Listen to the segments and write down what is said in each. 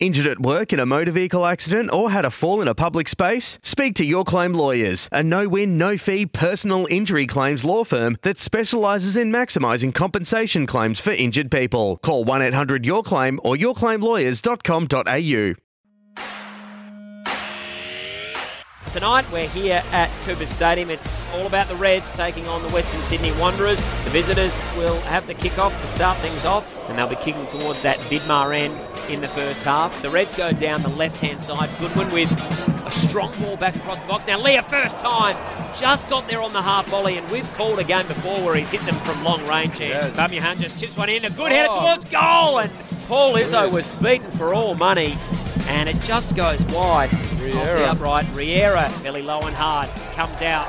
Injured at work in a motor vehicle accident or had a fall in a public space? Speak to Your Claim Lawyers, a no win, no fee personal injury claims law firm that specialises in maximising compensation claims for injured people. Call 1 800 Your Claim or yourclaimlawyers.com.au. Tonight we're here at Coopers Stadium. It's all about the Reds taking on the Western Sydney Wanderers. The visitors will have the kick-off to start things off, and they'll be kicking towards that Vidmar end in the first half. The Reds go down the left-hand side. Goodwin with a strong ball back across the box. Now Leah, first time, just got there on the half volley, and we've called a game before where he's hit them from long range. Yes. Bamihan just tips one in, a good oh. header towards goal, and Paul Izzo was beaten for all money and it just goes wide Riera. off the upright. Riera, belly low and hard, comes out,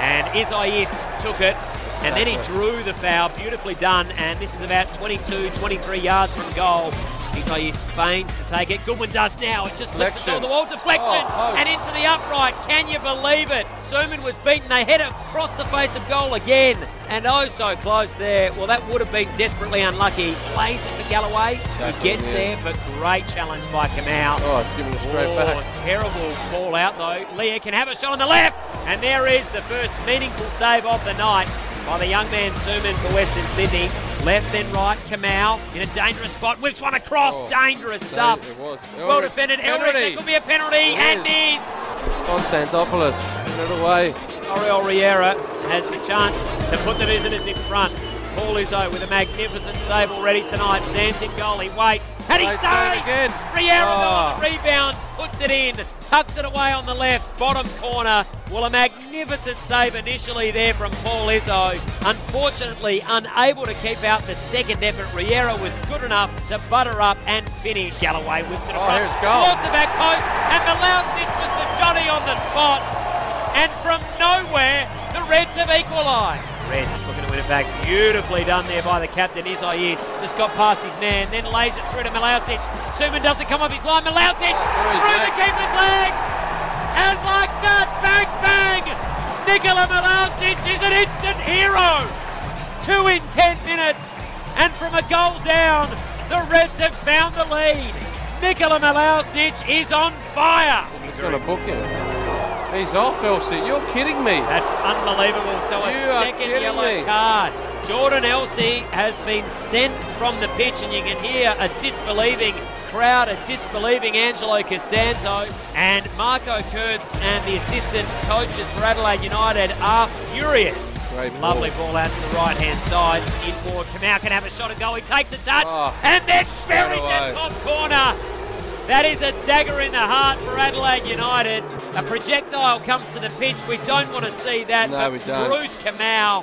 and Isaias took it, and then he drew the foul. Beautifully done, and this is about 22, 23 yards from goal. Isaias feigns to take it. Goodwin does now. It just flips it on the wall. Deflection oh, oh. and into the upright. Can you believe it? Suman was beaten. They head it across the face of goal again. And oh, so close there. Well, that would have been desperately unlucky. Plays it for Galloway. He gets there, but great challenge by Kamau. Oh, it's giving it straight oh, back. terrible ball out, though. Leah can have a shot on the left. And there is the first meaningful save of the night by the young man Suman for Western Sydney. Left then right, Kamau in a dangerous spot, whips one across, oh, dangerous stuff. It was. Well defended, Elric, that could be a penalty, it and is. Constantopoulos, it away. Oriol Riera has the chance to put the visitors in front. Paul Izzo with a magnificent save already tonight. Stands in goal. He waits. And he saves! Again. Riera oh. rebound. Puts it in. Tucks it away on the left. Bottom corner. Well, a magnificent save initially there from Paul Izzo. Unfortunately, unable to keep out the second effort. Riera was good enough to butter up and finish. Galloway whips it across oh, across towards the back post. And Mileusnic was the Johnny on the spot. And from nowhere, the Reds have equalised. Reds looking to win it back. Beautifully done there by the captain, Isaias. Just got past his man, then lays it through to Mileusnic. Suman doesn't come off his line. Mileusnic through the keeper's legs. And like that, bang, bang! Nikola Mileusnic is an instant hero. Two in ten minutes. And from a goal down, the Reds have found the lead. Nikola Mileusnic is on fire. He's going to book it. He's off, Elsey. You're kidding me. That's unbelievable. So a you second yellow me. card. Jordan Elsey has been sent from the pitch, and you can hear a disbelieving crowd, a disbelieving Angelo Costanzo. And Marco Kurz and the assistant coaches for Adelaide United are furious. Great. Lovely ball out to the right hand side. In forward, Kamau can have a shot at goal. He takes a touch, oh, and then buries it top corner. That is a dagger in the heart for Adelaide United. A projectile comes to the pitch. We don't want to see that. No, we don't. Bruce Kamau,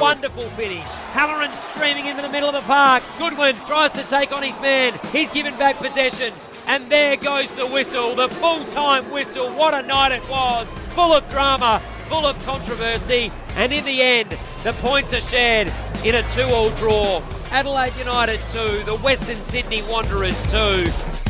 wonderful finish. Halloran streaming into the middle of the park. Goodwin tries to take on his man. He's given back possession. And there goes the whistle, the full time whistle. What a night it was. Full of drama, full of controversy. And in the end, the points are shared in a 2 all draw. Adelaide United 2, the Western Sydney Wanderers 2.